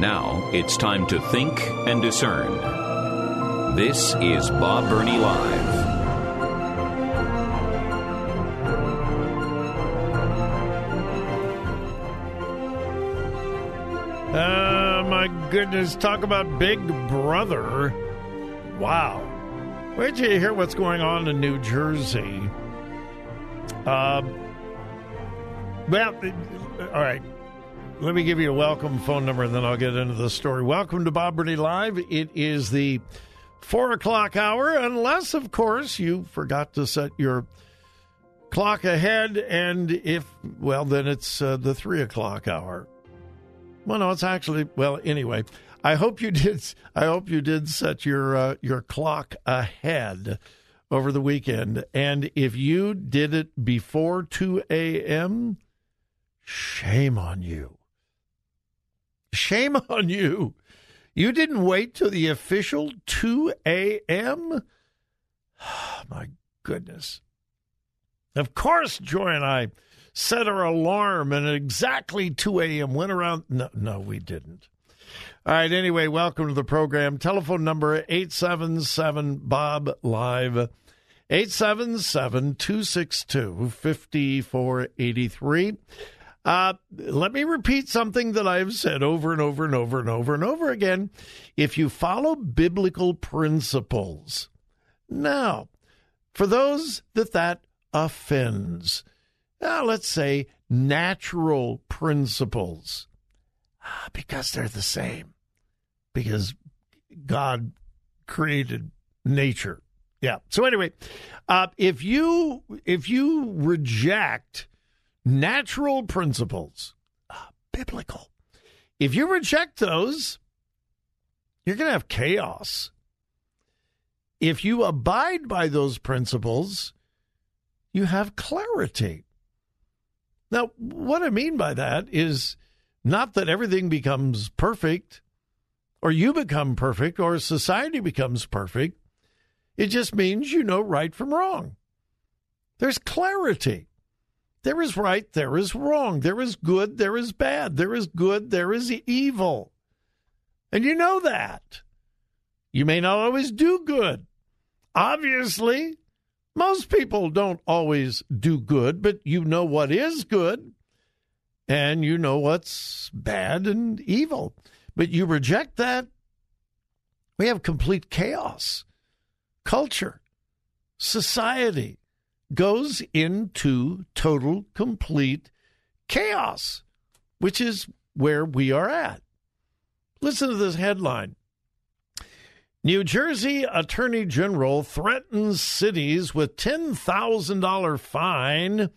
Now it's time to think and discern. This is Bob Burney Live. Oh, my goodness. Talk about Big Brother. Wow. Wait till you hear what's going on in New Jersey. Um, well, all right. Let me give you a welcome phone number and then I'll get into the story. Welcome to Bob Burney Live. It is the four o'clock hour, unless, of course, you forgot to set your clock ahead. And if, well, then it's uh, the three o'clock hour. Well, no, it's actually, well, anyway. I hope you did. I hope you did set your uh, your clock ahead over the weekend. And if you did it before two a.m., shame on you. Shame on you. You didn't wait till the official 2 a.m.? Oh, my goodness. Of course, Joy and I set our alarm and at exactly 2 a.m. went around. No, no, we didn't. All right, anyway, welcome to the program. Telephone number 877 Bob Live. 877 262 5483. Uh, let me repeat something that I've said over and over and over and over and over again. If you follow biblical principles, now, for those that that offends, uh, let's say natural principles, uh, because they're the same, because God created nature. Yeah. So anyway, uh, if you if you reject natural principles, uh, biblical. If you reject those, you're going to have chaos. If you abide by those principles, you have clarity. Now, what I mean by that is not that everything becomes perfect, or you become perfect, or society becomes perfect. It just means you know right from wrong. There's clarity. There is right, there is wrong, there is good, there is bad, there is good, there is evil. And you know that. You may not always do good. Obviously, most people don't always do good, but you know what is good and you know what's bad and evil. But you reject that. We have complete chaos. Culture, society, goes into total, complete chaos, which is where we are at. Listen to this headline New Jersey Attorney General threatens cities with $10,000 fine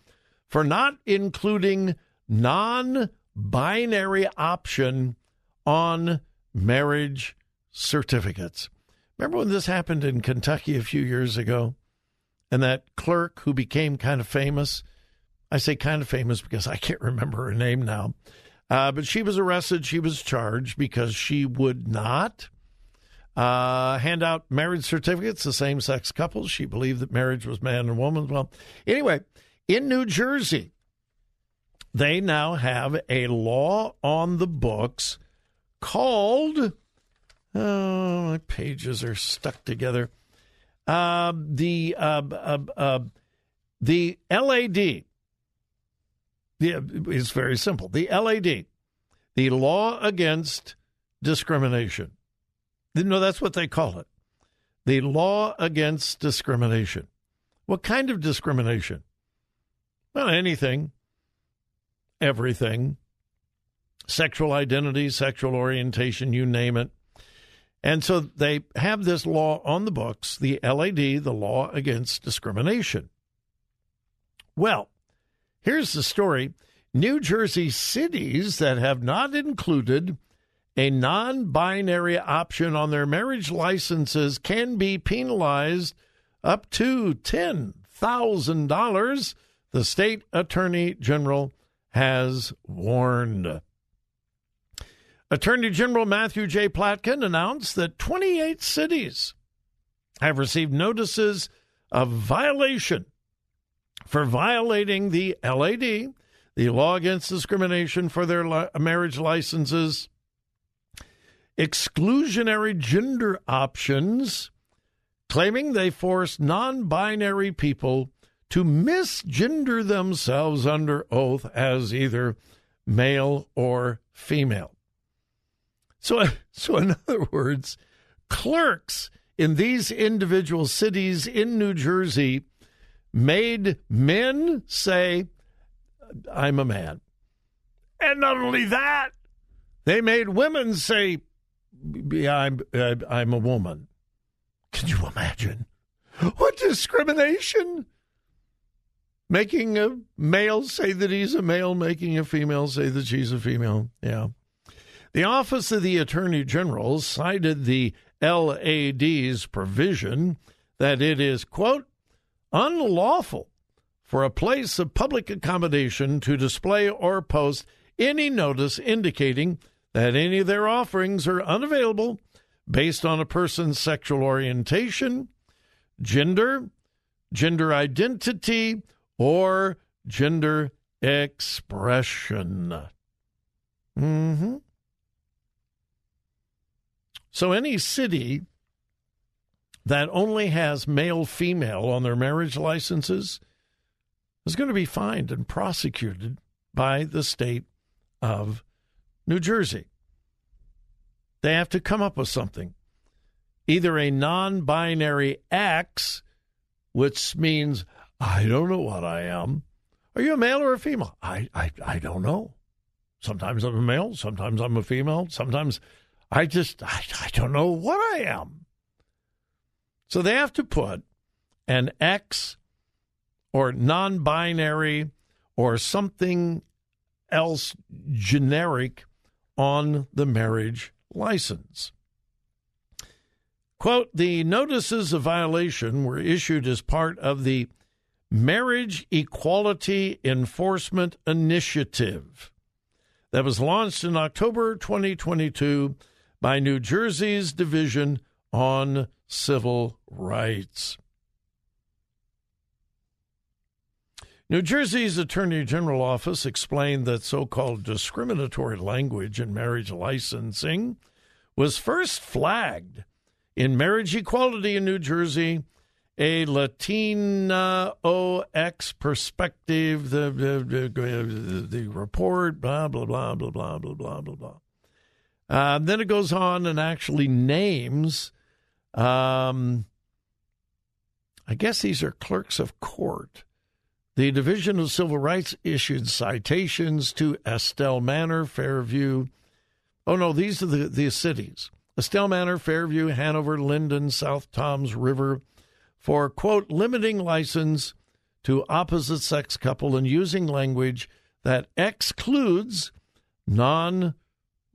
for not including non binary option on marriage certificates. Remember when this happened in Kentucky a few years ago? And that clerk who became kind of famous. I say kind of famous because I can't remember her name now. Uh, but she was arrested. She was charged because she would not uh, hand out marriage certificates to same sex couples. She believed that marriage was man and woman. Well, anyway, in New Jersey, they now have a law on the books called. Oh, my pages are stuck together. Uh, the uh, uh, the LAD is very simple. The LAD, the Law Against Discrimination. No, that's what they call it. The Law Against Discrimination. What kind of discrimination? Well, anything, everything, sexual identity, sexual orientation, you name it. And so they have this law on the books, the LAD, the Law Against Discrimination. Well, here's the story New Jersey cities that have not included a non binary option on their marriage licenses can be penalized up to $10,000, the state attorney general has warned. Attorney General Matthew J. Platkin announced that 28 cities have received notices of violation for violating the LAD, the law against discrimination for their li- marriage licenses, exclusionary gender options, claiming they force non binary people to misgender themselves under oath as either male or female. So, so in other words, clerks in these individual cities in New Jersey made men say, I'm a man. And not only that, they made women say, I'm, I'm a woman. Can you imagine? What discrimination! Making a male say that he's a male, making a female say that she's a female. Yeah. The Office of the Attorney General cited the LAD's provision that it is, quote, unlawful for a place of public accommodation to display or post any notice indicating that any of their offerings are unavailable based on a person's sexual orientation, gender, gender identity, or gender expression. Mm-hmm. So any city that only has male female on their marriage licenses is going to be fined and prosecuted by the state of New Jersey. They have to come up with something. Either a non binary X, which means I don't know what I am. Are you a male or a female? I, I, I don't know. Sometimes I'm a male, sometimes I'm a female, sometimes I just, I, I don't know what I am. So they have to put an X or non binary or something else generic on the marriage license. Quote The notices of violation were issued as part of the Marriage Equality Enforcement Initiative that was launched in October 2022 by New Jersey's Division on Civil Rights. New Jersey's Attorney General office explained that so called discriminatory language in marriage licensing was first flagged in marriage equality in New Jersey, a Latina OX perspective, the, the, the, the report, blah, blah, blah, blah, blah, blah, blah, blah, blah. Uh, then it goes on and actually names, um, I guess these are clerks of court the Division of Civil Rights issued citations to Estell Manor, Fairview. Oh, no, these are the, the cities Estell Manor, Fairview, Hanover, Linden, South Toms River for, quote, limiting license to opposite sex couple and using language that excludes non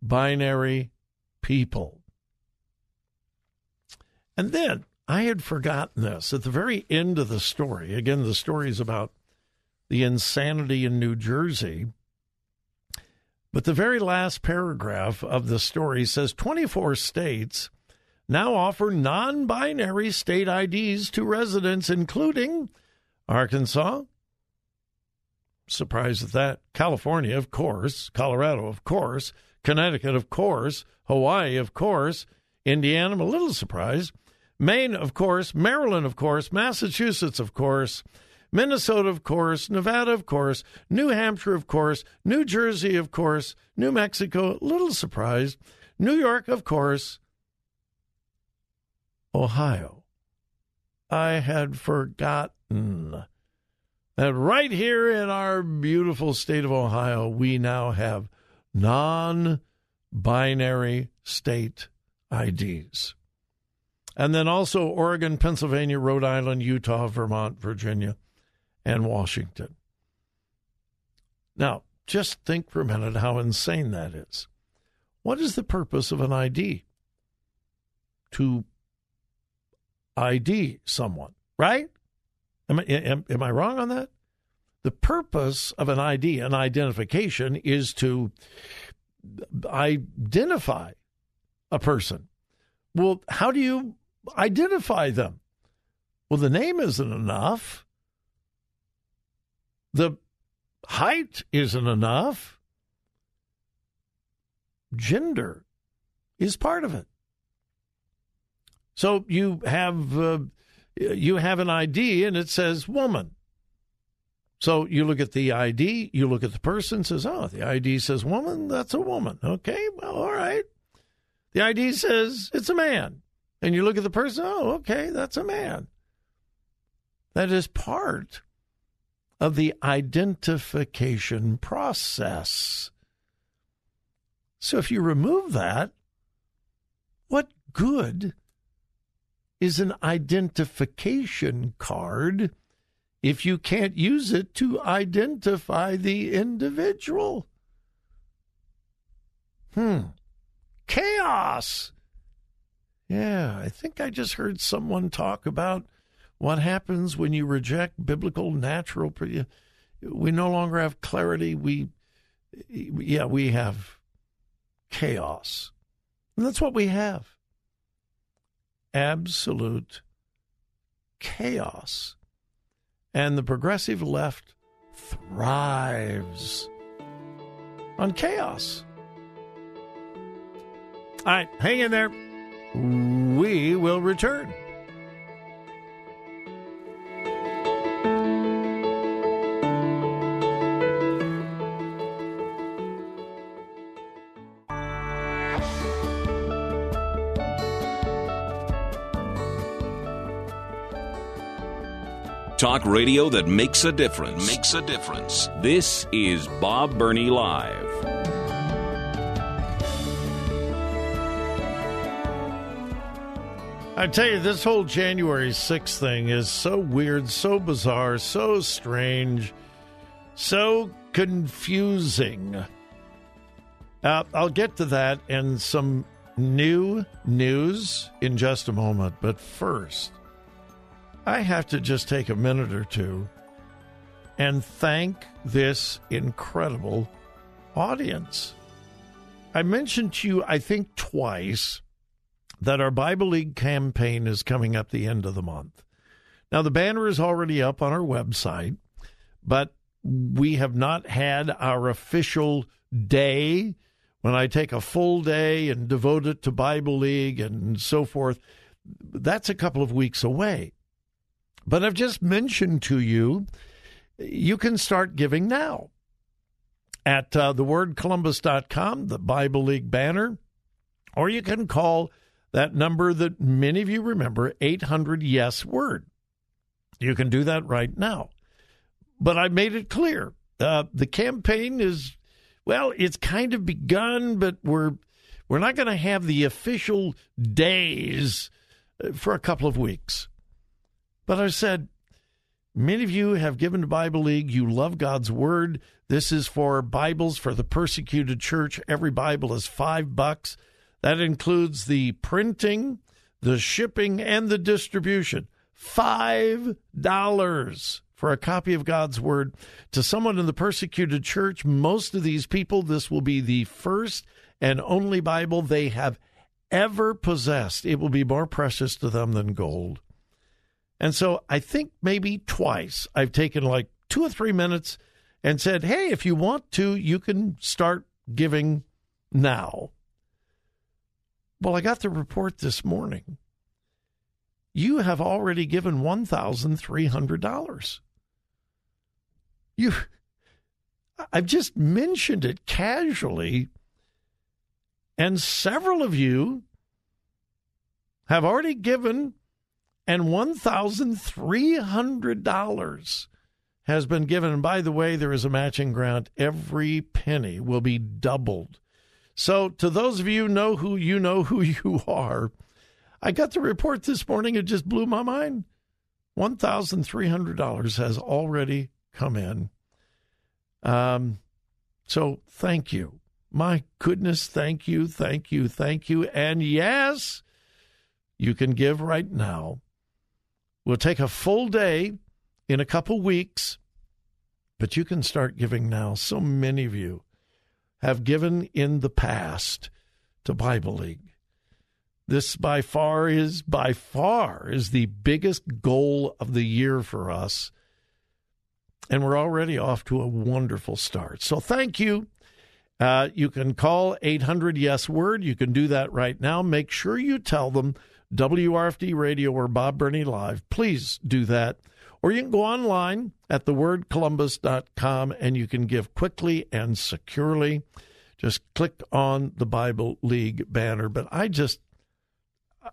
binary people. And then I had forgotten this at the very end of the story. Again, the story is about the insanity in New Jersey. But the very last paragraph of the story says 24 states now offer non binary state IDs to residents, including Arkansas. Surprised at that. California, of course. Colorado, of course. Connecticut, of course. Hawaii, of course. Indiana, I'm a little surprised. Maine, of course. Maryland, of course. Massachusetts, of course. Minnesota, of course, Nevada, of course, New Hampshire, of course, New Jersey, of course, New Mexico, little surprised, New York, of course, Ohio. I had forgotten that right here in our beautiful state of Ohio, we now have non binary state IDs. And then also Oregon, Pennsylvania, Rhode Island, Utah, Vermont, Virginia and Washington. Now, just think for a minute how insane that is. What is the purpose of an ID? To ID someone, right? Am I, am, am I wrong on that? The purpose of an ID, an identification, is to identify a person. Well, how do you identify them? Well, the name isn't enough. The height isn't enough. Gender is part of it. So you have uh, you have an ID and it says woman. So you look at the ID, you look at the person, says, oh, the ID says woman, that's a woman. Okay, well, all right. The ID says it's a man. And you look at the person, oh, okay, that's a man. That is part of the identification process. So if you remove that, what good is an identification card if you can't use it to identify the individual? Hmm. Chaos. Yeah, I think I just heard someone talk about what happens when you reject biblical natural. We no longer have clarity. We, yeah, we have chaos. And that's what we have absolute chaos. And the progressive left thrives on chaos. All right, hang in there. We will return. Talk radio that makes a difference. Makes a difference. This is Bob Burney Live. I tell you, this whole January 6th thing is so weird, so bizarre, so strange, so confusing. Uh, I'll get to that and some new news in just a moment. But first, I have to just take a minute or two and thank this incredible audience. I mentioned to you, I think twice, that our Bible League campaign is coming up the end of the month. Now, the banner is already up on our website, but we have not had our official day when I take a full day and devote it to Bible League and so forth. That's a couple of weeks away. But I've just mentioned to you, you can start giving now at uh, thewordcolumbus.com, the Bible League banner, or you can call that number that many of you remember, 800 Yes Word. You can do that right now. But I made it clear uh, the campaign is, well, it's kind of begun, but we're we're not going to have the official days uh, for a couple of weeks. But I said, many of you have given to Bible League. You love God's Word. This is for Bibles for the persecuted church. Every Bible is five bucks. That includes the printing, the shipping, and the distribution. Five dollars for a copy of God's Word. To someone in the persecuted church, most of these people, this will be the first and only Bible they have ever possessed. It will be more precious to them than gold. And so I think maybe twice I've taken like two or three minutes and said, hey, if you want to, you can start giving now. Well, I got the report this morning. You have already given $1,300. You, I've just mentioned it casually, and several of you have already given and $1,300 has been given. And by the way, there is a matching grant. Every penny will be doubled. So, to those of you know who you know who you are, I got the report this morning. It just blew my mind. $1,300 has already come in. Um, So thank you. My goodness, thank you, thank you, thank you. And yes, you can give right now. We'll take a full day in a couple weeks, but you can start giving now. So many of you have given in the past to Bible League. This by far is by far is the biggest goal of the year for us. And we're already off to a wonderful start. So thank you. Uh, you can call 800 Yes Word. You can do that right now. Make sure you tell them WRFD Radio or Bob Burney Live. Please do that. Or you can go online at thewordcolumbus.com and you can give quickly and securely. Just click on the Bible League banner. But I just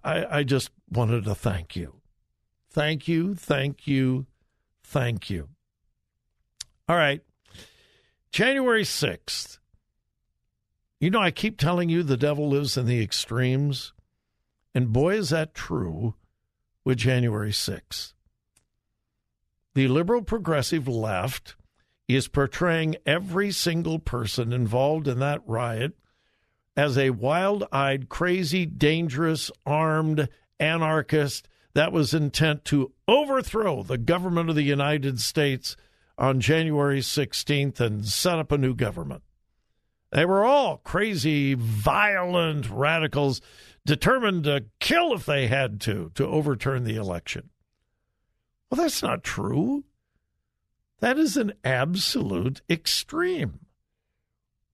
I, I just wanted to thank you. Thank you, thank you, thank you. All right. January 6th. You know, I keep telling you the devil lives in the extremes. And boy, is that true with January 6th. The liberal progressive left is portraying every single person involved in that riot as a wild eyed, crazy, dangerous, armed anarchist that was intent to overthrow the government of the United States on January 16th and set up a new government. They were all crazy, violent radicals determined to kill if they had to to overturn the election. Well, that's not true. That is an absolute extreme.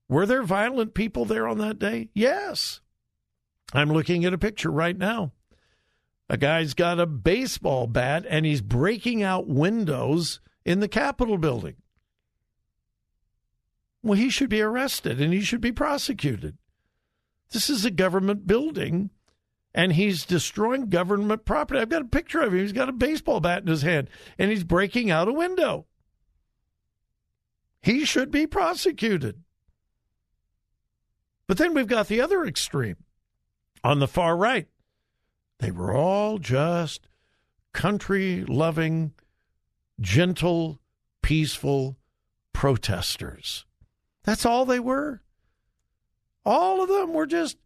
Were there violent people there on that day? Yes. I'm looking at a picture right now. A guy's got a baseball bat and he's breaking out windows in the Capitol building. Well, he should be arrested and he should be prosecuted. This is a government building and he's destroying government property. I've got a picture of him. He's got a baseball bat in his hand and he's breaking out a window. He should be prosecuted. But then we've got the other extreme on the far right. They were all just country loving, gentle, peaceful protesters. That's all they were. All of them were just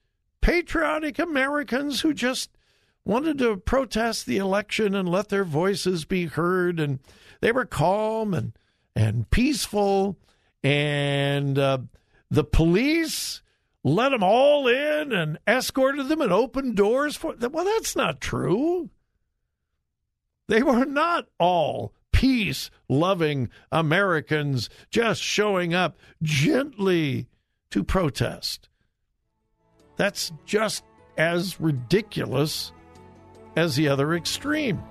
patriotic Americans who just wanted to protest the election and let their voices be heard. And they were calm and, and peaceful. And uh, the police let them all in and escorted them and opened doors for them. Well, that's not true. They were not all peace loving Americans just showing up gently to protest. That's just as ridiculous as the other extreme.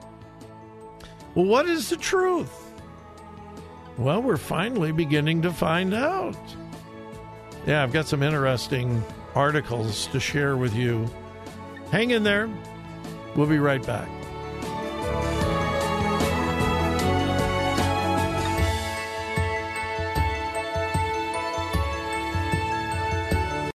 Well, what is the truth? Well, we're finally beginning to find out. Yeah, I've got some interesting articles to share with you. Hang in there. We'll be right back.